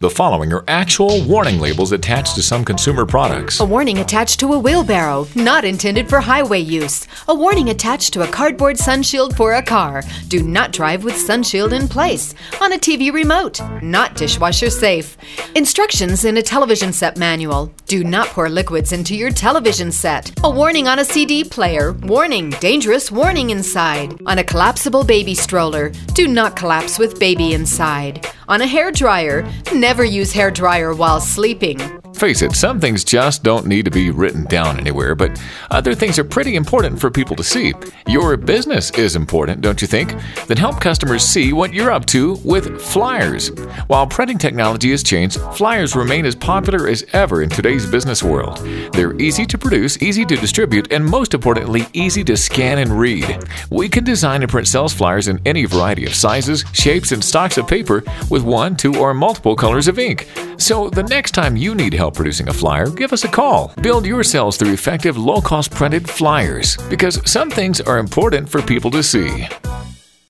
The following are actual warning labels attached to some consumer products. A warning attached to a wheelbarrow, not intended for highway use. A warning attached to a cardboard sunshield for a car. Do not drive with sunshield in place. On a TV remote, not dishwasher safe. Instructions in a television set manual. Do not pour liquids into your television set. A warning on a CD player. Warning, dangerous warning inside. On a collapsible baby stroller. Do not collapse with baby inside. On a hair dryer, never use hair dryer while sleeping. Face it, some things just don't need to be written down anywhere, but other things are pretty important for people to see. Your business is important, don't you think? Then help customers see what you're up to with flyers. While printing technology has changed, flyers remain as popular as ever in today's business world. They're easy to produce, easy to distribute, and most importantly, easy to scan and read. We can design and print sales flyers in any variety of sizes, shapes, and stocks of paper with one, two, or multiple colors of ink. So the next time you need help producing a flyer, give us a call. Build your sales through effective, low cost printed flyers because some things are important for people to see.